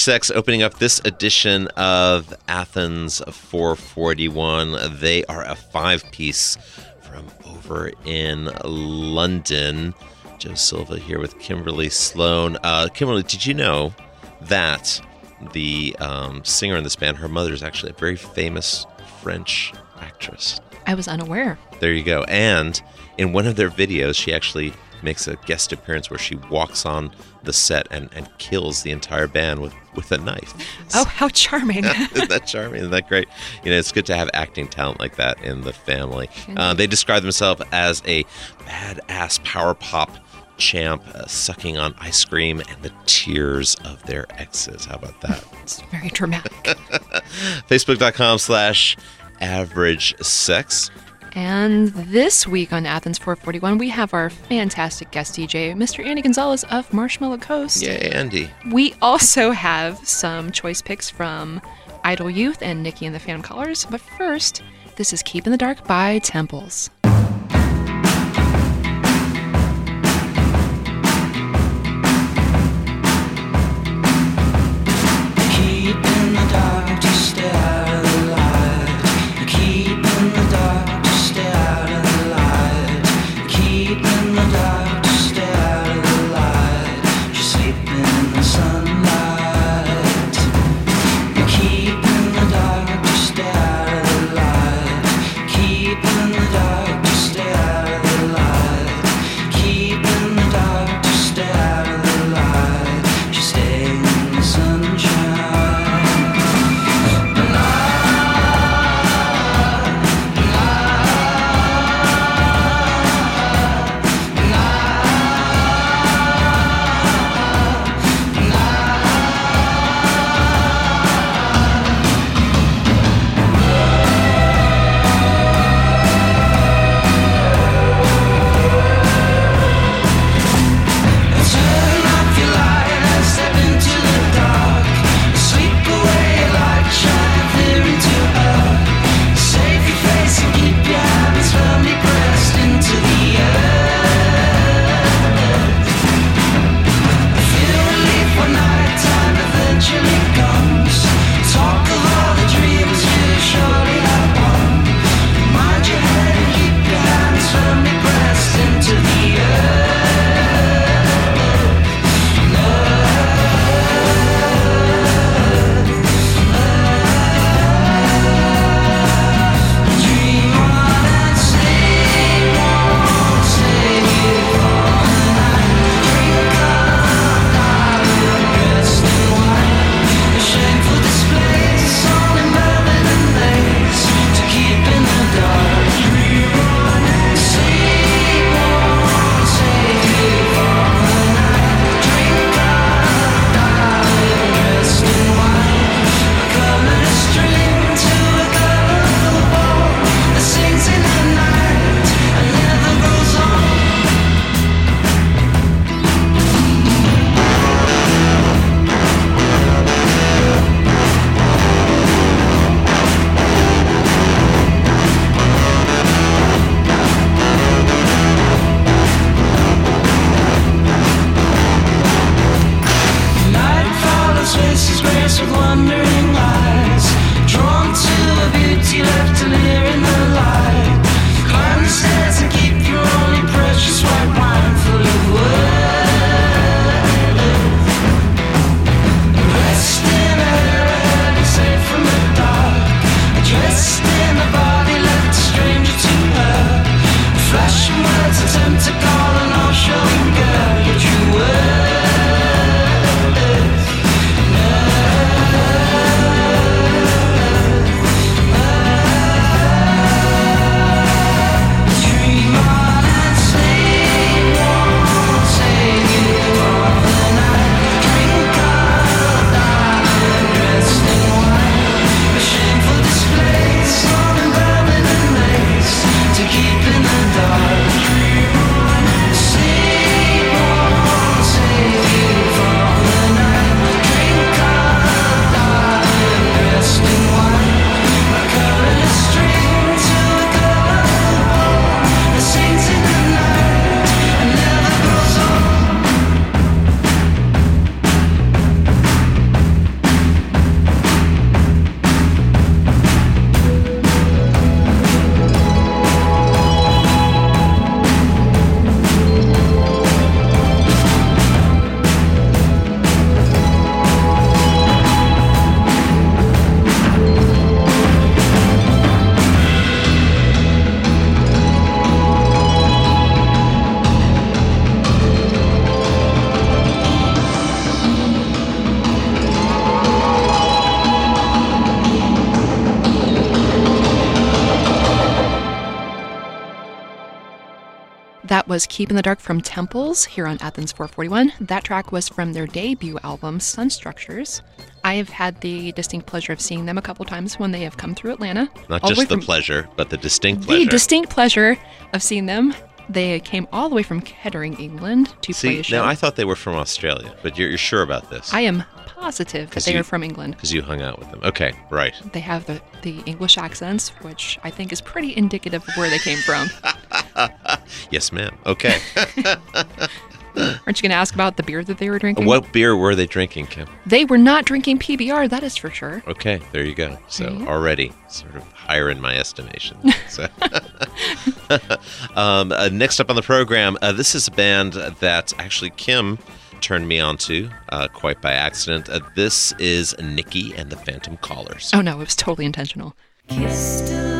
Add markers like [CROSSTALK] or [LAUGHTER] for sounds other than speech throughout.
Sex opening up this edition of Athens 441. They are a five piece from over in London. Joe Silva here with Kimberly Sloan. Uh, Kimberly, did you know that the um, singer in this band, her mother is actually a very famous French actress? I was unaware. There you go. And in one of their videos, she actually makes a guest appearance where she walks on the set and, and kills the entire band with, with a knife. [LAUGHS] Oh, how charming. [LAUGHS] Isn't that charming? Isn't that great? You know, it's good to have acting talent like that in the family. Uh, they describe themselves as a badass power pop champ uh, sucking on ice cream and the tears of their exes. How about that? [LAUGHS] it's very dramatic. Facebook.com slash average sex. And this week on Athens 441, we have our fantastic guest DJ, Mr. Andy Gonzalez of Marshmallow Coast. Yay, Andy. We also have some choice picks from Idle Youth and Nikki and the Phantom Callers. But first, this is Keep in the Dark by Temples. Was Keep in the Dark from Temples here on Athens 441. That track was from their debut album, Sun Structures. I have had the distinct pleasure of seeing them a couple times when they have come through Atlanta. Not just the from- pleasure, but the distinct pleasure. The distinct pleasure of seeing them. They came all the way from Kettering, England to play See, a show. now I thought they were from Australia, but you're, you're sure about this I am positive that they you- are from England. because you hung out with them. Okay, right. They have the, the English accents, which I think is pretty indicative of where they came from. [LAUGHS] Yes, ma'am. Okay. [LAUGHS] Aren't you going to ask about the beer that they were drinking? what beer were they drinking, Kim? They were not drinking PBR, that is for sure. Okay, there you go. So already sort of higher in my estimation. [LAUGHS] So, um, uh, next up on the program, uh, this is a band that actually Kim turned me onto uh, quite by accident. Uh, this is Nikki and the Phantom Callers. Oh no, it was totally intentional. Kissed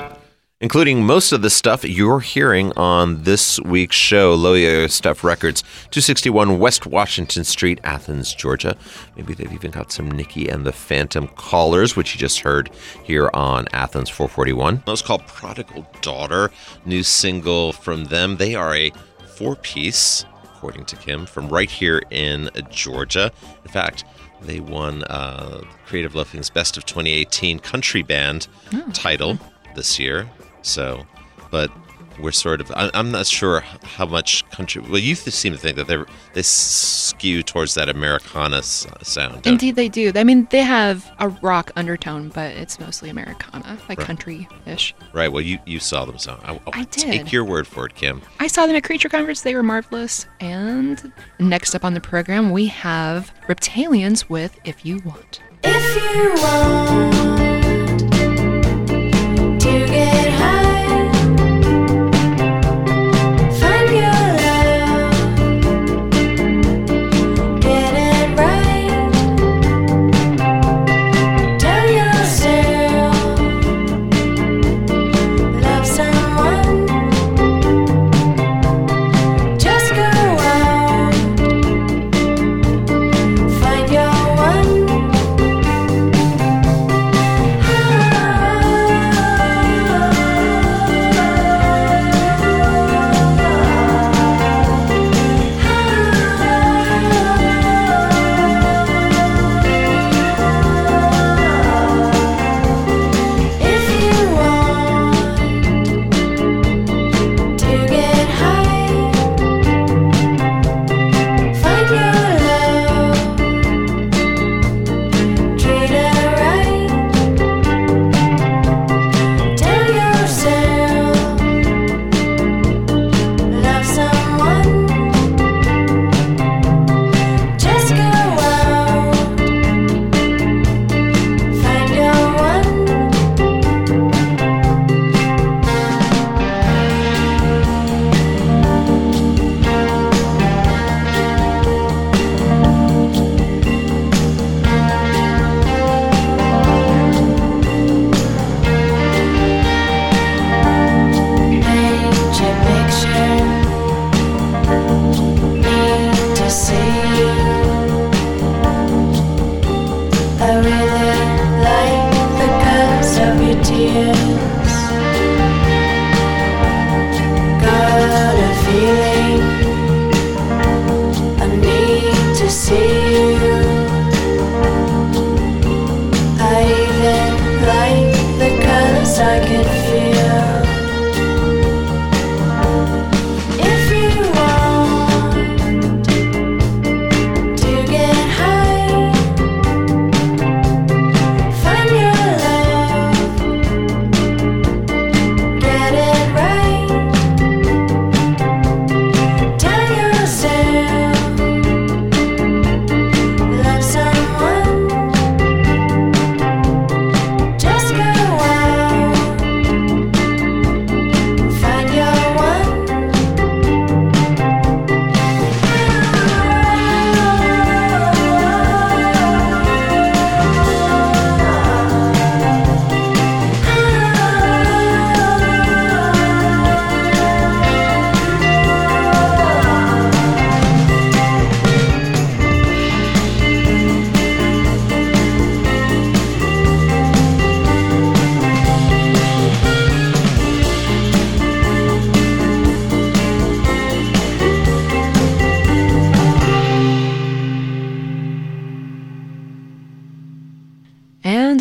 Including most of the stuff you're hearing on this week's show, Low Yo Yo Stuff Records, 261 West Washington Street, Athens, Georgia. Maybe they've even got some Nikki and the Phantom Callers, which you just heard here on Athens 441. That was called Prodigal Daughter, new single from them. They are a four piece, according to Kim, from right here in Georgia. In fact, They won uh, Creative Loafing's Best of 2018 Country Band title this year. So, but we're sort of, I, I'm not sure how much country. Well, you seem to think that they're, they skew towards that Americana sound. Indeed, they do. I mean, they have a rock undertone, but it's mostly Americana, like Right. country-ish. Right. Well, you, you saw them, so I, I'll I take your word for it, Kim. I saw them at Creature Conference. They were marvelous. And next up on the program, we have Reptilians with "If You Want." If you want to get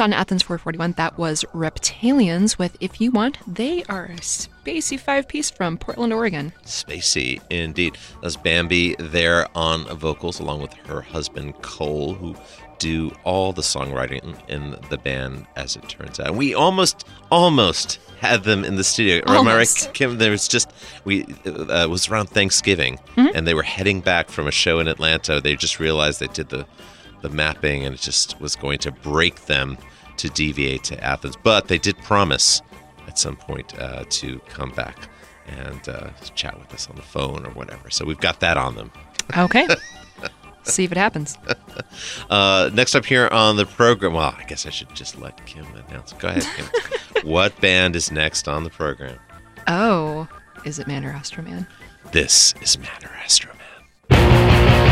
And on Athens 441, that was Reptilians with "If You Want." They are a spacey five-piece from Portland, Oregon. Spacey, indeed. That's Bambi there on vocals, along with her husband Cole, who do all the songwriting in the band, as it turns out. We almost, almost had them in the studio. Almost. Kim? There was just we uh, it was around Thanksgiving, and they were heading back from a show in Atlanta. They just realized they did the the mapping, and it just was going to break them to deviate to Athens. But they did promise at some point uh, to come back and uh, chat with us on the phone or whatever. So we've got that on them. Okay. [LAUGHS] See if it happens. [LAUGHS] Uh, next up here on the program, well, I guess I should just let Kim announce. Go ahead, Kim. [LAUGHS] what band is next on the program? Oh, is it Man or Astro Man? This is Man or Astro Man.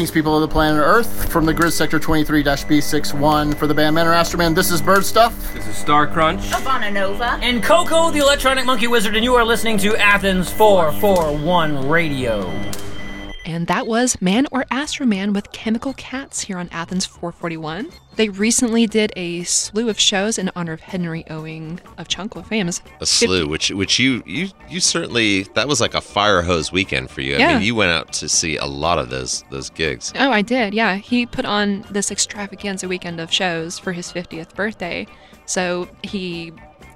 Greetings, people of the planet Earth, from the grid sector 23-B61 for the band Man or Astro Man. This is Bird Stuff. This is Star Crunch. Ivana Nova. And Coco, the electronic monkey wizard, and you are listening to Athens 441 Radio. And that was Man or Astro Man with Chemical Cats here on Athens 441. They recently did a slew of shows in honor of Henry Owings of Chunklet Fame's A slew, which which you you you certainly that was like a fire hose weekend for you. I Yeah. mean, you went out to see a lot of those those gigs. Oh, I did. Yeah, he put on this extravaganza weekend of shows for his 50th birthday. So he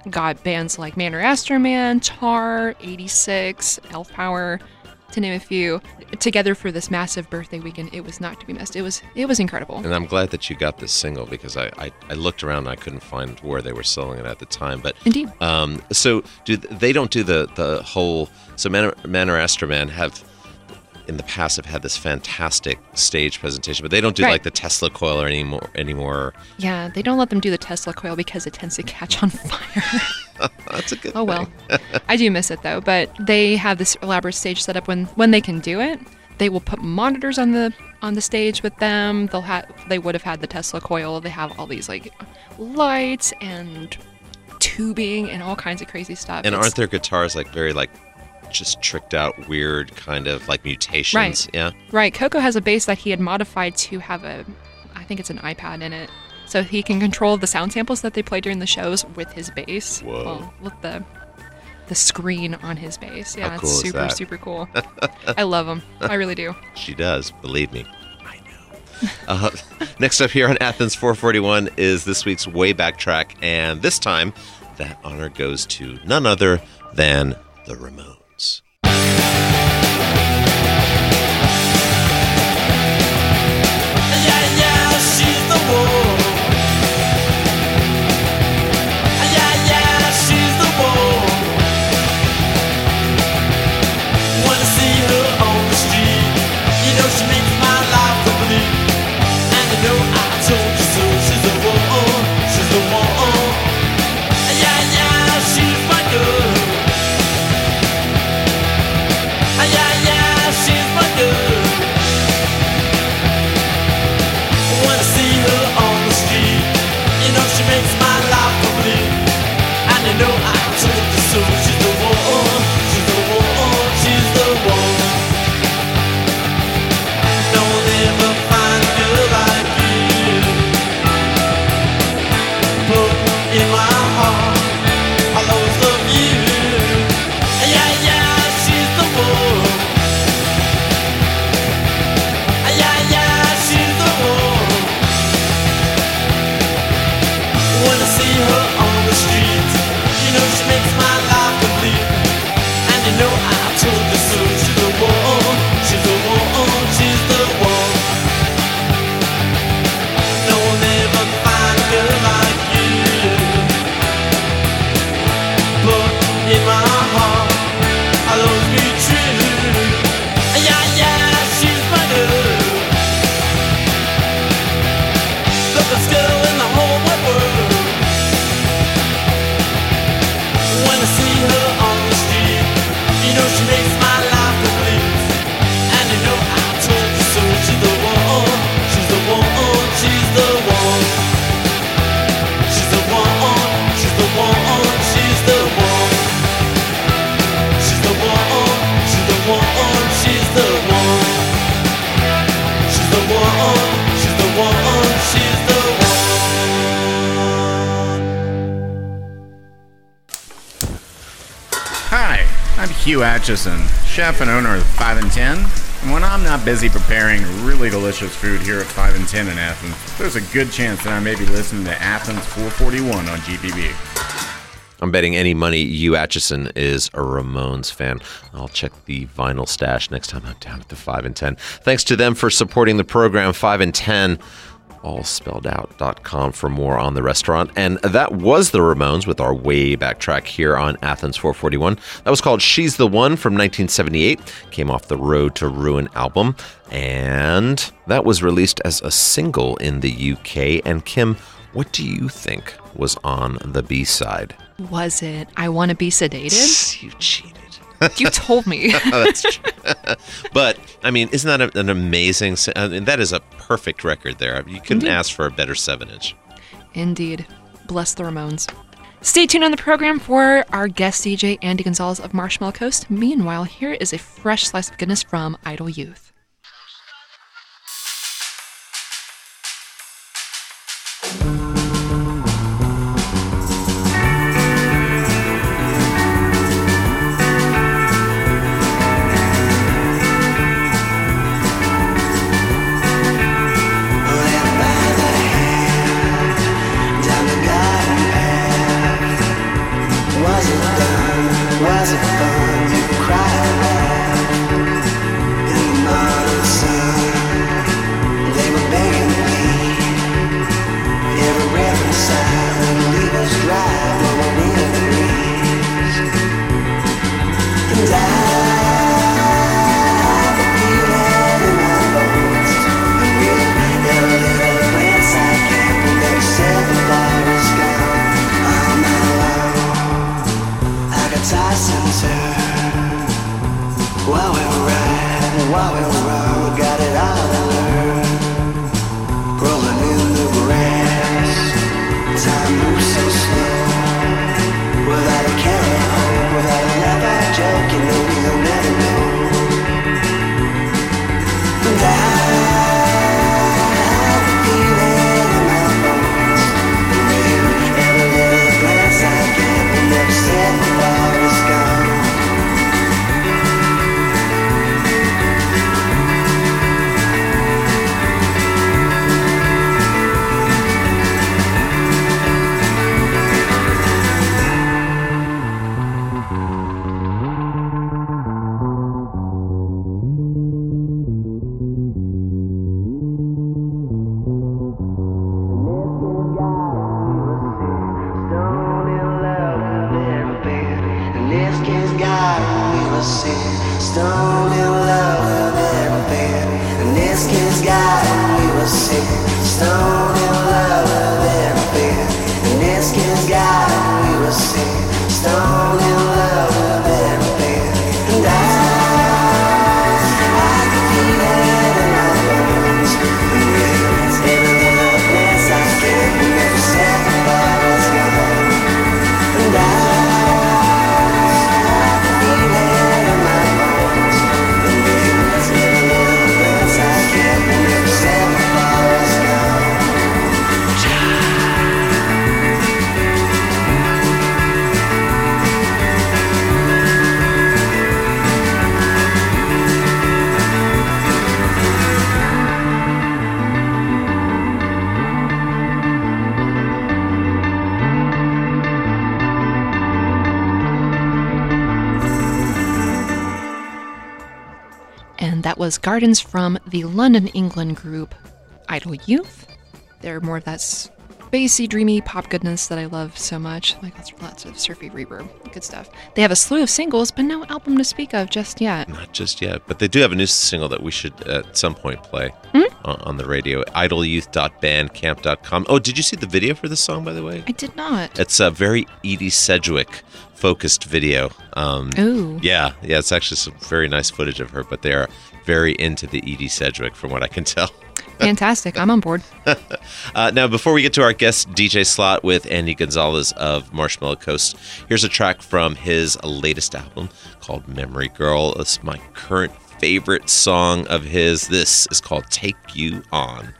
got bands like Man or Astro Man, Tar, 86, Elf Power, to name a few, together for this massive birthday weekend. It was not to be missed. It was it was incredible. And I'm glad that you got this single because I, I, I looked around and I couldn't find where they were selling it at the time. But Indeed. Um, so do they don't do the the whole so Manor, Man or Astro Man have in the past have had this fantastic stage presentation, but they don't do Right. like the Tesla coil or anymore anymore. Yeah, they don't let them do the Tesla coil because it tends to catch on fire. [LAUGHS] That's a good. oh well. [LAUGHS] I do miss it though, but they have this elaborate stage set up when when they can do it. They will put monitors on the on the stage with them. They'll have they would have had the Tesla coil. They have all these like lights and tubing and all kinds of crazy stuff. And It's- aren't their guitars like very like just tricked out, weird kind of like mutations? Right. Yeah. Right. Coco has a bass that he had modified to have a, I think it's an iPad in it, so he can control the sound samples that they play during the shows with his bass. Whoa. Well, with the the screen on his bass. Yeah, How it's cool is super that? super cool. [LAUGHS] I love him. I really do. [LAUGHS] She does, believe me. I know. [LAUGHS] Uh, next up here on Athens 441 is this week's Wayback track, and this time that honor goes to none other than the Ramones. Hugh Acheson, chef and owner of 5 and 10. And when I'm not busy preparing really delicious food here at 5 and 10 in Athens, there's a good chance that I may be listening to Athens 441 on GPB. I'm betting any money you Acheson is a Ramones fan. I'll check the vinyl stash next time I'm down at the 5 and 10. Thanks to them for supporting the program 5 and 10 all spelled out.com for more on the restaurant. And that was the Ramones with our way back track here on Athens 441. That was called She's the One from 1978. Came off the Road to Ruin album. And that was released as a single in the UK. And Kim, what do you think was on the B side? Was it I Want to Be Sedated? You cheated. [LAUGHS] You told me. [LAUGHS] Oh, that's true. [LAUGHS] but I mean, isn't that a, an amazing? I mean, uh, that is a perfect record there. You couldn't Indeed. ask for a better seven inch. Indeed. Bless the Ramones. Stay tuned on the program for our guest DJ, Andy Gonzalez of Marshmallow Coast. Meanwhile, here is a fresh slice of goodness from Idle Youth. Stone was Gardens from the London, England group Idle Youth. They're more of that spacey, dreamy pop goodness that I love so much. Like lots, lots of surfy reverb, good stuff. They have a slew of singles, but no album to speak of just yet. Not just yet, but they do have a new single that we should at some point play Hmm? on, on the radio. Idleyouth.bandcamp.com. Oh, did you see the video for this song, by the way? I did not. It's a very Edie Sedgwick focused video. Um, Ooh. Yeah, yeah, it's actually some very nice footage of her, but they are very into the Edie Sedgwick, from what I can tell. [LAUGHS] Fantastic. I'm on board. [LAUGHS] Uh, now, before we get to our guest DJ slot with Andy Gonzalez of Marshmallow Coast, here's a track from his latest album called Memory Girl. It's my current favorite song of his. This is called Take You On.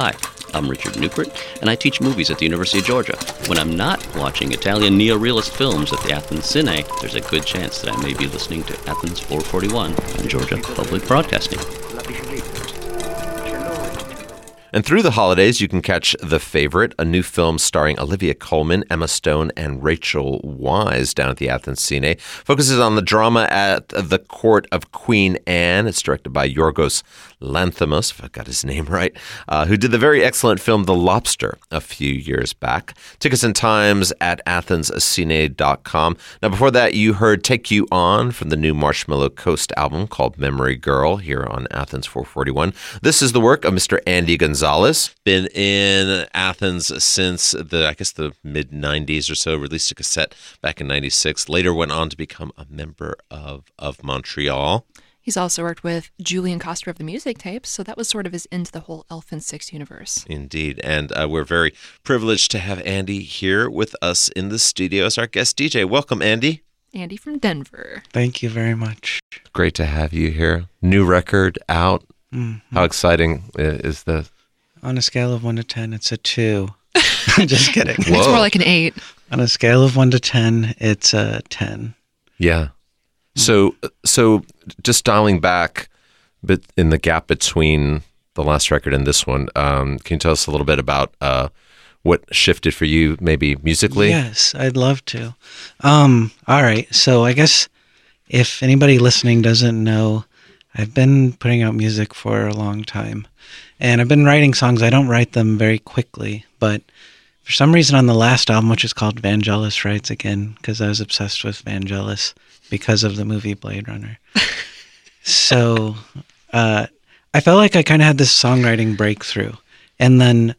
Hi, I'm Richard Newport, and I teach movies at the University of Georgia. When I'm not watching Italian neo-realist films at the Athens Cine, there's a good chance that I may be listening to Athens 441 on Georgia Public Broadcasting. And through the holidays, you can catch The Favorite, a new film starring Olivia Colman, Emma Stone, and Rachel Weisz down at the Athens Cine. Focuses on the drama at the court of Queen Anne. It's directed by Yorgos Lanthimos, if I got his [LAUGHS] name right, uh, who did the very excellent film The Lobster a few years back. Tickets and times at athenscine.com. Now, before that, you heard Take You On from the new Marshmallow Coast album called Memory Girl here on Athens 441. This is the work of Mr. Andy Gonzalez. Been in Athens since the, I guess, the mid 90s or so. Released a cassette back in 96. Later went on to become a member of, of Montreal. He's also worked with Julian Koster of the Music Tapes, so that was sort of his into the whole Elephant Six universe. Indeed. And uh, we're very privileged to have Andy here with us in the studio as our guest DJ. Welcome, Andy. Andy from Denver. Thank you very much. Great to have you here. New record out. Mhm. How exciting is this? On a scale of one to ten, it's a two. [LAUGHS] I'm Just kidding. It's more like an eight. On a scale of one to ten, it's a ten. Yeah. So, so just dialing back, but in the gap between the last record and this one, um, can you tell us a little bit about uh, what shifted for you, maybe musically? Yes, I'd love to. Um, all right. So I guess if anybody listening doesn't know, I've been putting out music for a long time. And I've been writing songs. I don't write them very quickly, but for some reason on the last album, which is called Vangelis Rides Again, because I was obsessed with Vangelis because of the movie Blade Runner. [LAUGHS] so uh, I felt like I kind of had this songwriting breakthrough. And then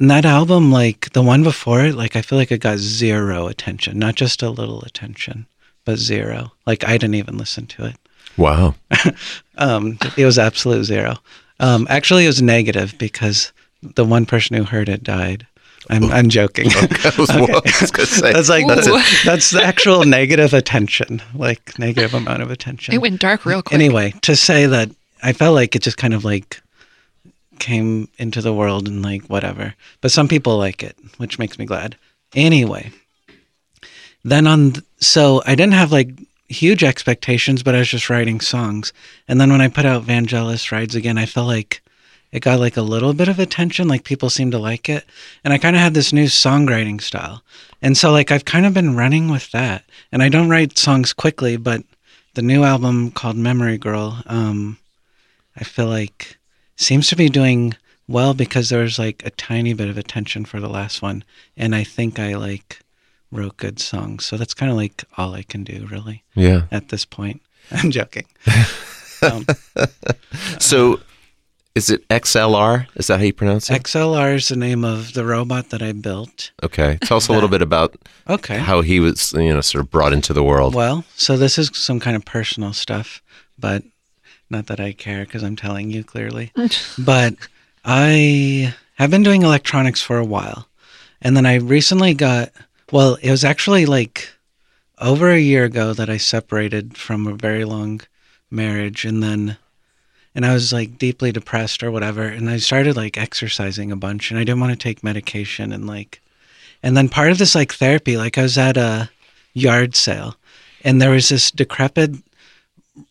and that album, like the one before it, like I feel like it got zero attention, not just a little attention, but zero. Like I didn't even listen to it. Wow. [LAUGHS] Um, it was absolute zero. Um, actually, it was negative because the one person who heard it died. I'm, I'm joking. [LAUGHS] I was- [LAUGHS] I was gonna say, that's like that's that's, a- [LAUGHS] that's the actual negative attention, like negative amount of attention. It went dark real quick. Anyway, to say that I felt like it just kind of like came into the world and like whatever. But some people like it, which makes me glad. Anyway, then on th- so I didn't have like huge expectations, but I was just writing songs. And then when I put out Vangelis Rides Again, I felt like it got like a little bit of attention, like people seemed to like it. And I kind of had this new songwriting style. And so like I've kind of been running with that. And I don't write songs quickly, but the new album called Memory Girl, um, I feel like seems to be doing well because there was like a tiny bit of attention for the last one, and I think I like wrote good songs. So that's kind of like all I can do, really. Yeah. At this point, [LAUGHS] I'm joking. [LAUGHS] um, So, is it XLR? Is that how you pronounce it? XLR is the name of the robot that I built. Okay. Tell us a little bit about Okay. how he was, you know, sort of brought into the world. Well, so this is some kind of personal stuff, but not that I care because I'm telling you clearly. [LAUGHS] but I have been doing electronics for a while. And then I recently got, well, it was actually like over a year ago that I separated from a very long marriage. And then, and I was like deeply depressed or whatever. And I started like exercising a bunch and I didn't want to take medication. And like, and then part of this like therapy, like I was at a yard sale and there was this decrepit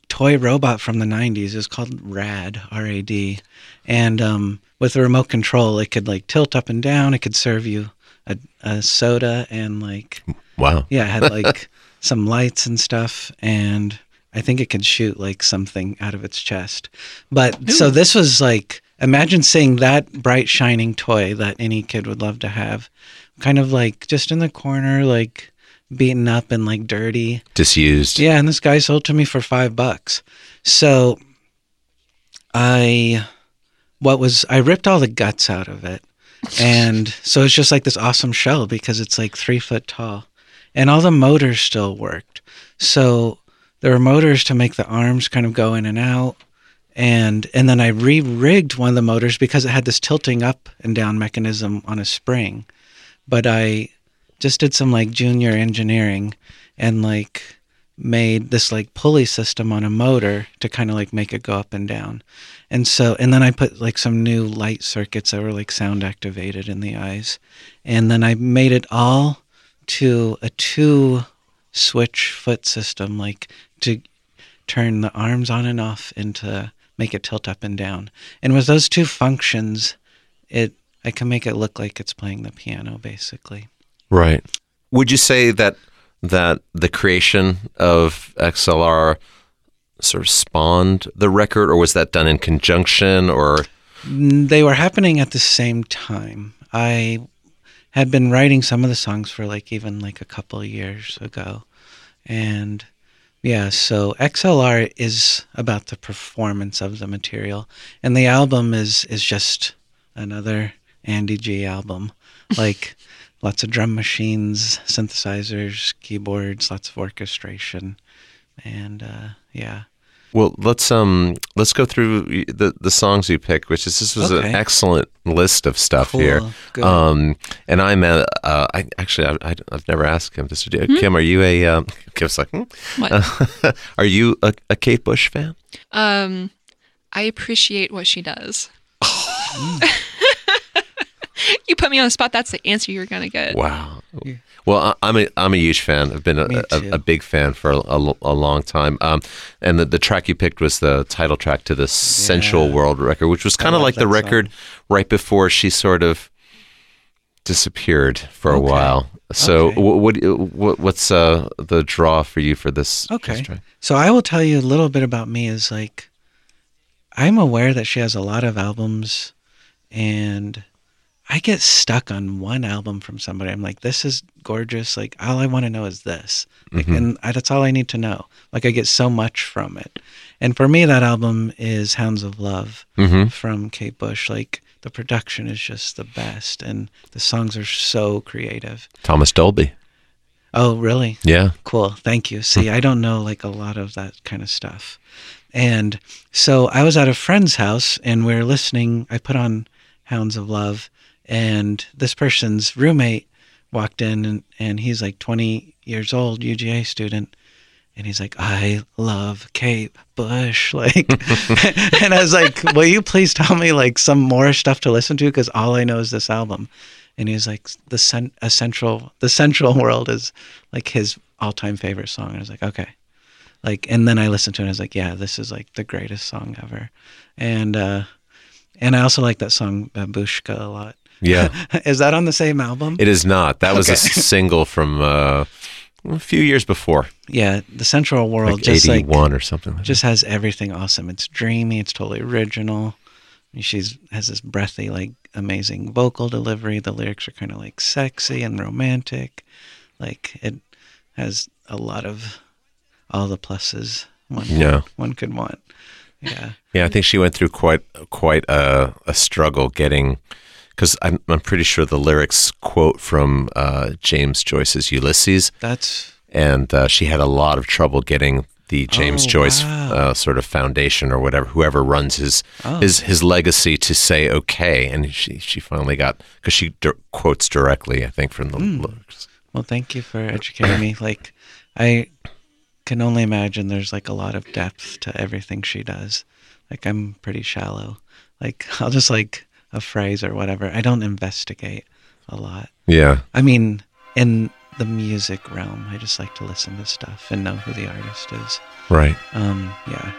toy robot from the 90s. It was called RAD, R A D. And um, with a remote control, it could like tilt up and down. It could serve you a, a soda and like, Wow. yeah, it had [LAUGHS] like some lights and stuff. And I think it could shoot like something out of its chest. But so this was like, imagine seeing that bright, shining toy that any kid would love to have, kind of like just in the corner, like beaten up and like dirty. Disused. Yeah, and this guy sold to me for five bucks. So I what was I ripped all the guts out of it. And so it's just like this awesome shell because it's like three foot tall. And all the motors still worked. So there were motors to make the arms kind of go in and out. And and then I re-rigged one of the motors because it had this tilting up and down mechanism on a spring. But I just did some like junior engineering and like made this like pulley system on a motor to kind of like make it go up and down. And so and then I put like some new light circuits that were like sound activated in the eyes. And then I made it all to a two switch foot system like to turn the arms on and off and to make it tilt up and down. And with those two functions, it I can make it look like it's playing the piano basically. Right. Would you say that that the creation of XLR sort of spawned the record, or was that done in conjunction? Or They were happening at the same time. I had been writing some of the songs for like even like a couple years ago. And yeah, so XLR is about the performance of the material and the album is is just another Andy G album. Like [LAUGHS] lots of drum machines, synthesizers, keyboards, lots of orchestration. And uh yeah. Well, let's um let's go through the the songs you picked, which is this was Okay. an excellent list of stuff Cool. here. Good. Um, and I'm a, uh, I actually I, I, I've never asked Kim this. Kim, are you a um, [LAUGHS] Kim's like, hmm? What? [LAUGHS] are you a, a Kate Bush fan? Um, I appreciate what she does. [LAUGHS] you put me on the spot. That's the answer you're gonna get. Wow. Well, I- I'm a I'm a huge fan. I've been a, a, a big fan for a, a, a long time. Um, and the, the track you picked was the title track to the Sensual World record, which was kind of like the record right before she sort of disappeared for a Okay. while. So, Okay. what, what what what's uh, the draw for you for this? this Okay. track? So I will tell you a little bit about me is like I'm aware that she has a lot of albums and I get stuck on one album from somebody. I'm like, this is gorgeous. Like, all I want to know is this. Like, And I, that's all I need to know. Like, I get so much from it. And for me, that album is Hounds of Love Mhm. from Kate Bush. Like, the production is just the best. And the songs are so creative. Thomas Dolby. Oh, really? Yeah. Cool. Thank you. See, I don't know like a lot of that kind of stuff. And so I was at a friend's house and we are listening. I put on Hounds of Love, and this person's roommate walked in and, and he's like 20 years old, UGA student. And he's like, I love Kate Bush. [LAUGHS] Like, [LAUGHS] and I was like, will you please tell me like some more stuff to listen to? Because all I know is this album. And he's like, the cen- essential, the Sensual World is like his all time favorite song. And I was like, okay. Like, and then I listened to it and I was like, yeah, this is like the greatest song ever. And, uh, and I also like that song Babushka a lot. Yeah. [LAUGHS] is that on the same album? It is not. That was a single from uh, a few years before, yeah, the Sensual World like just like '81 or something. Like just has everything awesome. It's dreamy. It's totally original. she's has this breathy, like amazing vocal delivery. The lyrics are kind of like sexy and romantic. Like it has a lot of all the pluses one Yeah. one could want. Yeah. Yeah, I think she went through quite quite a, a struggle getting because I'm I'm pretty sure the lyrics quote from uh, James Joyce's Ulysses. That's and uh, she had a lot of trouble getting the James Oh, Joyce wow. uh, sort of foundation or whatever, whoever runs his Oh. his his legacy to say okay, and she she finally got because she di- quotes directly, I think, from the Hmm. lyrics. Well, thank you for educating me. [CLEARS THROAT] Like, I can only imagine there's like a lot of depth to everything she does. Like, I'm pretty shallow. Like, [LAUGHS] I'll just like a phrase or whatever. I don't investigate a lot. Yeah. I mean, in the music realm, I just like to listen to stuff and know who the artist is. Right. Um, yeah.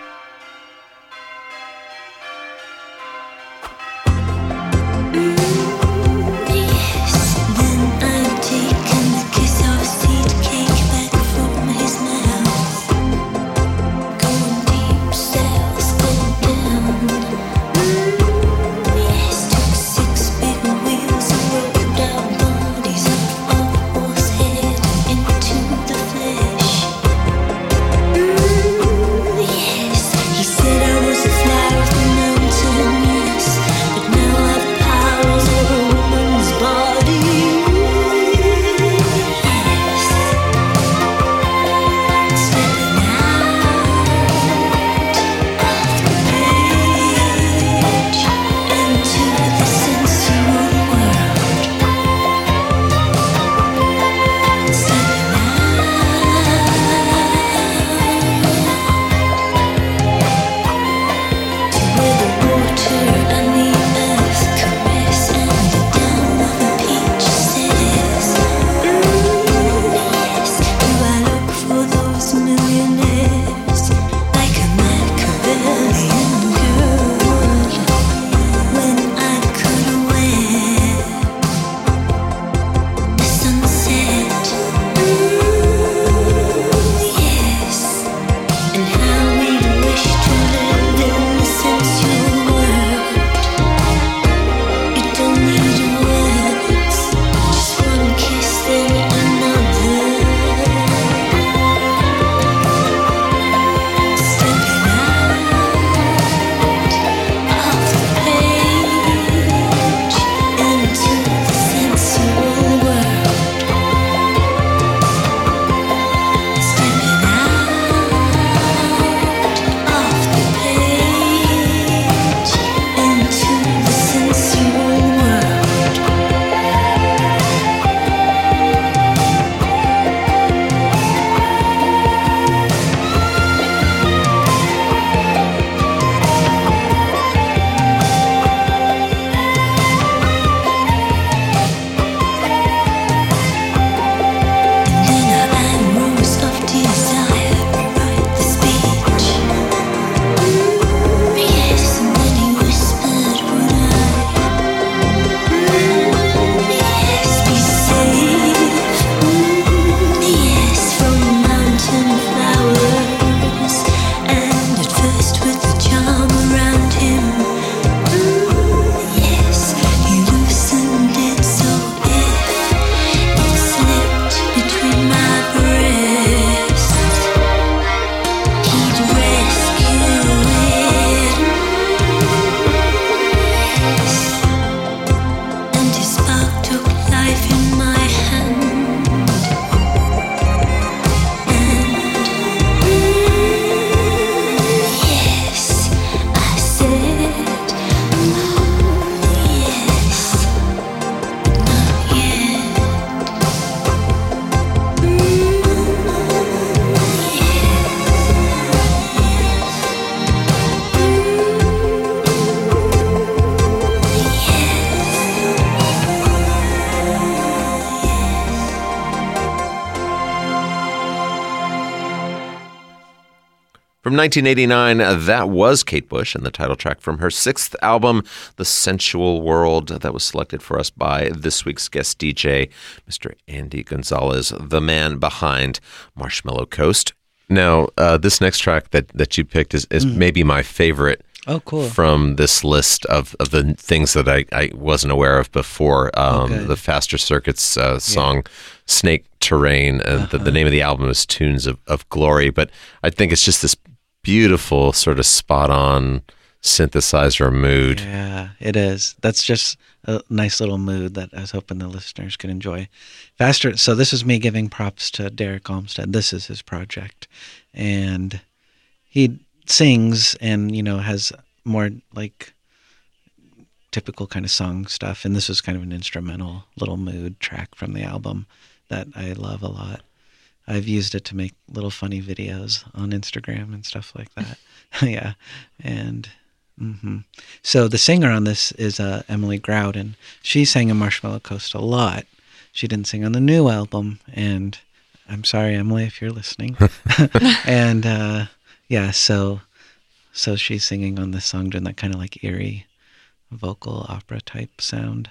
1989, uh, that was Kate Bush and the title track from her sixth album, The Sensual World, that was selected for us by this week's guest DJ, Mr. Andy Gonzalez, the man behind Marshmallow Coast. Now, uh, this next track that, that you picked is, is maybe my favorite Oh, cool. From this list of, of the things that I, I wasn't aware of before. Um, good. the Faster Circuits uh, song Snake Terrain. Uh, the, the name of the album is Tunes of, of Glory. But I think it's just this beautiful, sort of spot on synthesizer mood. Yeah, it is. That's just a nice little mood that I was hoping the listeners could enjoy. Faster. So this is me giving props to Derek Almstead. This is his project, and he sings and you know has more like typical kind of song stuff. And this was kind of an instrumental little mood track from the album that I love a lot. I've used it to make little funny videos on Instagram and stuff like that. [LAUGHS] [LAUGHS] yeah, and hmm so the singer on this is uh, Emily Growden. She sang in Marshmallow Coast a lot. She didn't sing on the new album, and I'm sorry, Emily, if you're listening. [LAUGHS] and uh, yeah, so so she's singing on this song doing that kind of like eerie vocal opera type sound.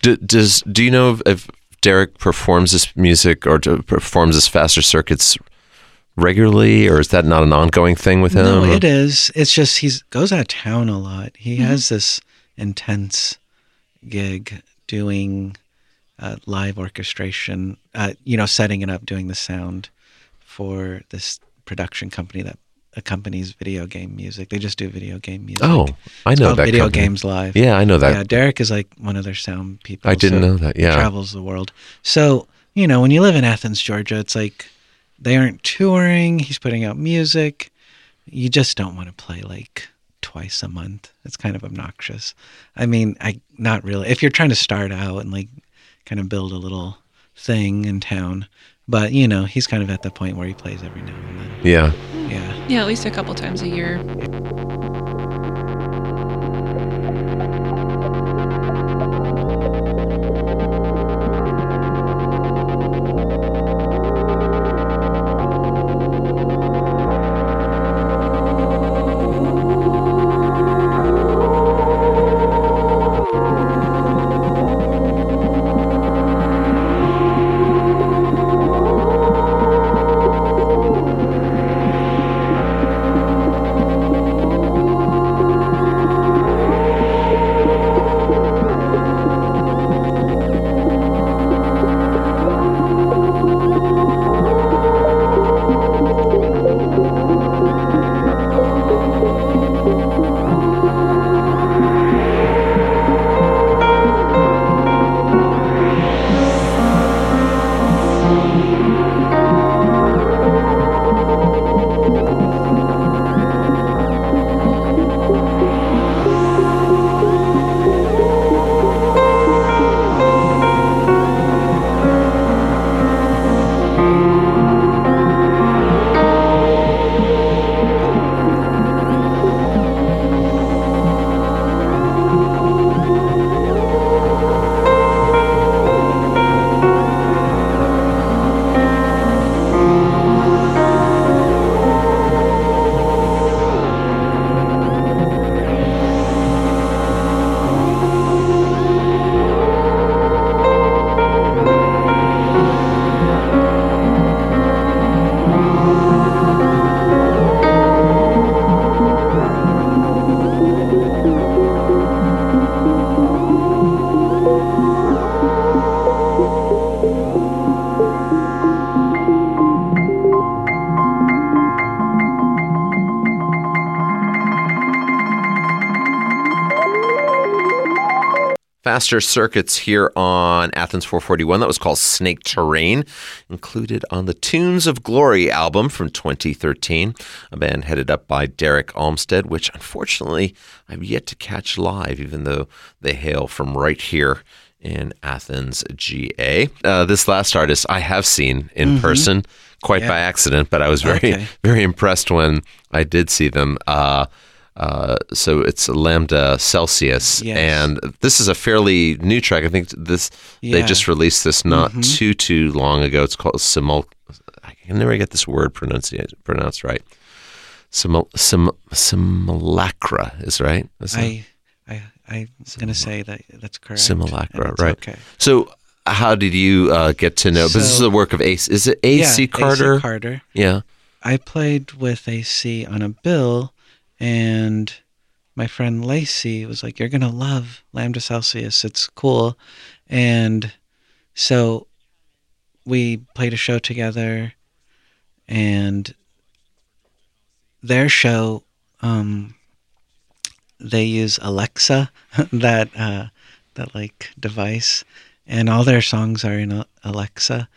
Do, does do you know if, if Derek performs this music or performs this Faster Circuits regularly, or is that not an ongoing thing with him? No, it is. It's just he goes out of town a lot. He has this intense gig doing uh, live orchestration. Uh, you know, setting it up, doing the sound for this production company that accompanies video game music. They just do video game music. Oh, I know that Video company. Games Live. Yeah, I know that. Yeah, Derek is like one of their sound people. I didn't so know that, yeah. travels the world. So you know, when you live in Athens, Georgia, it's like they aren't touring. He's putting out music. You just don't want to play like twice a month. It's kind of obnoxious. I mean, I not really. If you're trying to start out and like kind of build a little thing in town, but you know, he's kind of at the point where he plays every now and then. Yeah. Yeah. Yeah, at least a couple times a year. Faster Circuits here on Athens 441. That was called Snake Terrain, included on the Tunes of Glory album from 2013, a band headed up by Derek Almstead, which unfortunately I've yet to catch live, even though they hail from right here in Athens, GA. Uh, this last artist I have seen in Mhm. person, quite Yeah. by accident, but I was very, Okay. very impressed when I did see them. Uh, uh, so it's Lambda Celsius, Yes. and this is a fairly new track. I think this they just released this not Mhm. too too long ago. It's called Simul. I can never get this word pronounced pronounced right. Simul, sim, simulacra is right. Is that- I, I, I'm gonna say that that's correct. simulacra, right? Okay. So, how did you uh, get to know? but this is So- the work of Ace. Is it AC Yeah, Carter? Carter. Yeah. I played with AC on a bill, and my friend Lacey was like, "You're gonna love Lambda Celsius. It's cool," and so we played a show together, and their show, um, they use Alexa, [LAUGHS] that uh, that like device, and all their songs are in Alexa,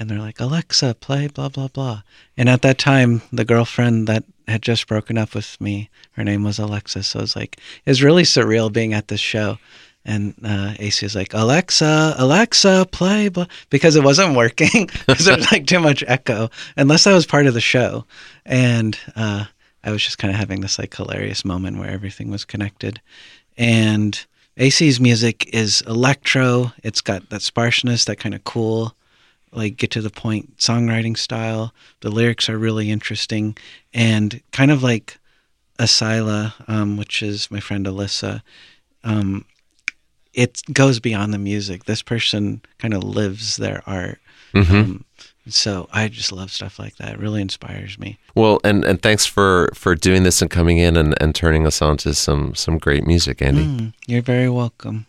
and they're like Alexa, play blah blah blah. And at that time, the girlfriend that had just broken up with me, her name was Alexa, so it's like it's really surreal being at this show. And uh, AC is like, Alexa, Alexa, play, blah, because it wasn't working [LAUGHS] because there was like too much echo, unless I was part of the show. And uh, I was just kind of having this like hilarious moment where everything was connected. And AC's music is electro. It's got that sparseness, that kind of cool, like get to the point songwriting style. The lyrics are really interesting and kind of like Asila, um, which is my friend Alyssa. Um, it goes beyond the music. This person kind of lives their art. Mhm. Um, so I just love stuff like that. It really inspires me. Well, and, and thanks for, for doing this and coming in and, and turning us on to some, some great music, Andy. Mm, you're very welcome.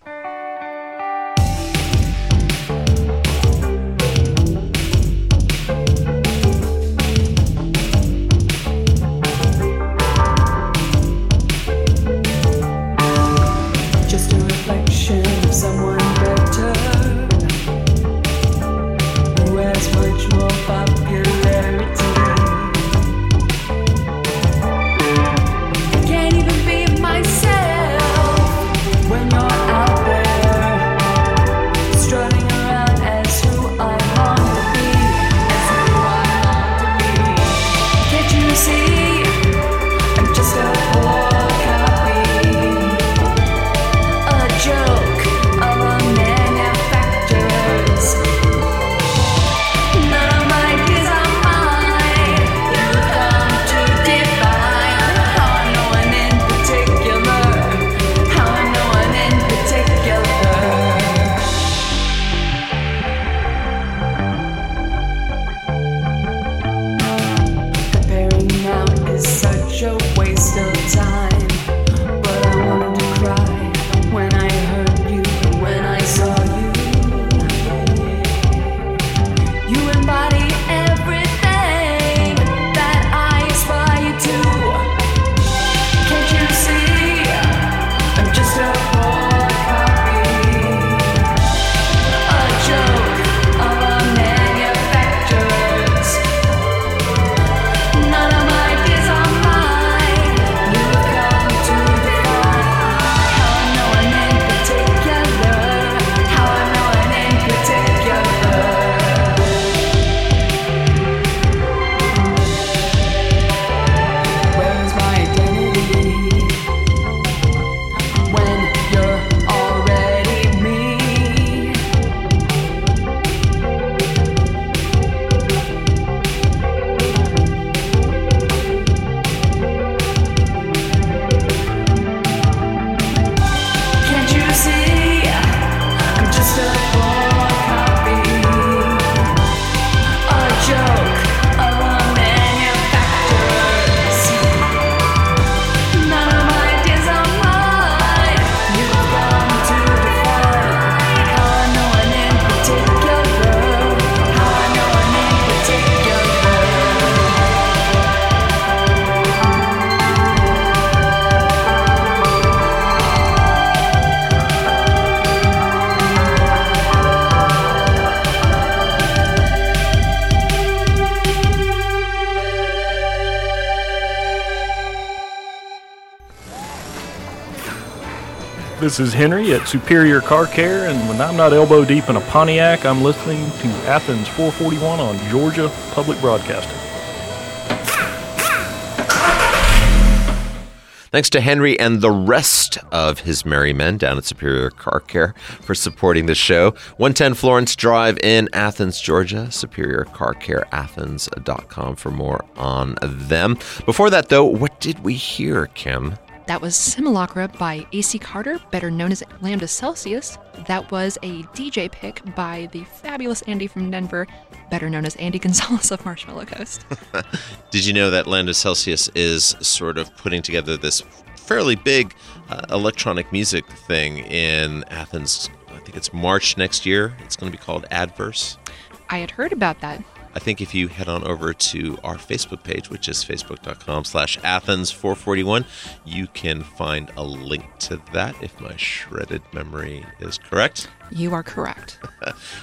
This is Henry at Superior Car Care, and when I'm not elbow deep in a Pontiac, I'm listening to Athens 441 on Georgia Public Broadcasting. Thanks to Henry and the rest of his merry men down at Superior Car Care for supporting the show. 110 Florence Drive in Athens, Georgia. SuperiorCarCareAthens.com for more on them. Before that, though, what did we hear, Kim? That was Simulacra by AC Carter, better known as Lambda Celsius. That was a DJ pick by the fabulous Andy from Denver, better known as Andy [LAUGHS] Gonzalez of Marshmallow Coast. [LAUGHS] Did you know that Lambda Celsius is sort of putting together this fairly big uh, electronic music thing in Athens. I think it's March next year. It's going to be called Adverse. I had heard about that. I think if you head on over to our Facebook page, which is facebook.com slash Athens441, you can find a link to that if my shredded memory is correct. You are correct. [LAUGHS]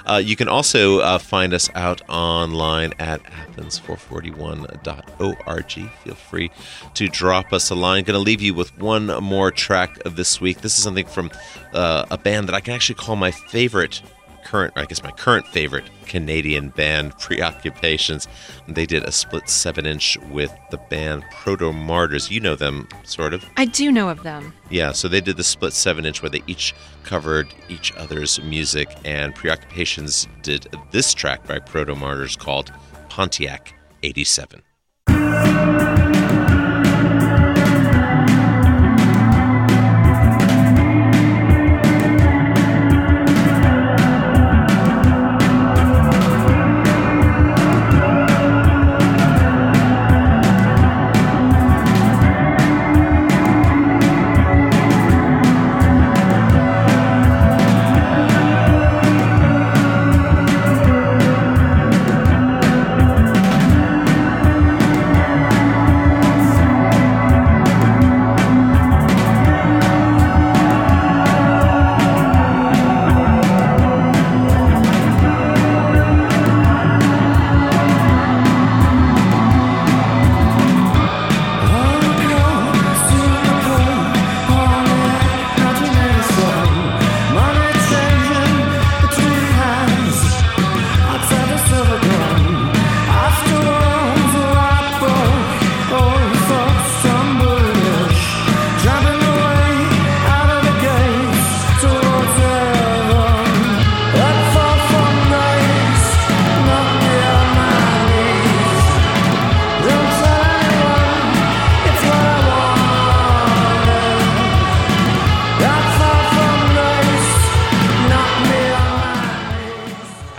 Uh, you can also uh, find us out online at athens441.org. Feel free to drop us a line. Going to leave you with one more track of this week. This is something from uh, a band that I can actually call my favorite current, I guess my current favorite Canadian band, Preoccupations. They did a split seven inch with the band Proto Martyrs. You know them, sort of. I do know of them. Yeah, so they did the split seven inch where they each covered each other's music, and Preoccupations did this track by Proto Martyrs called Pontiac 87.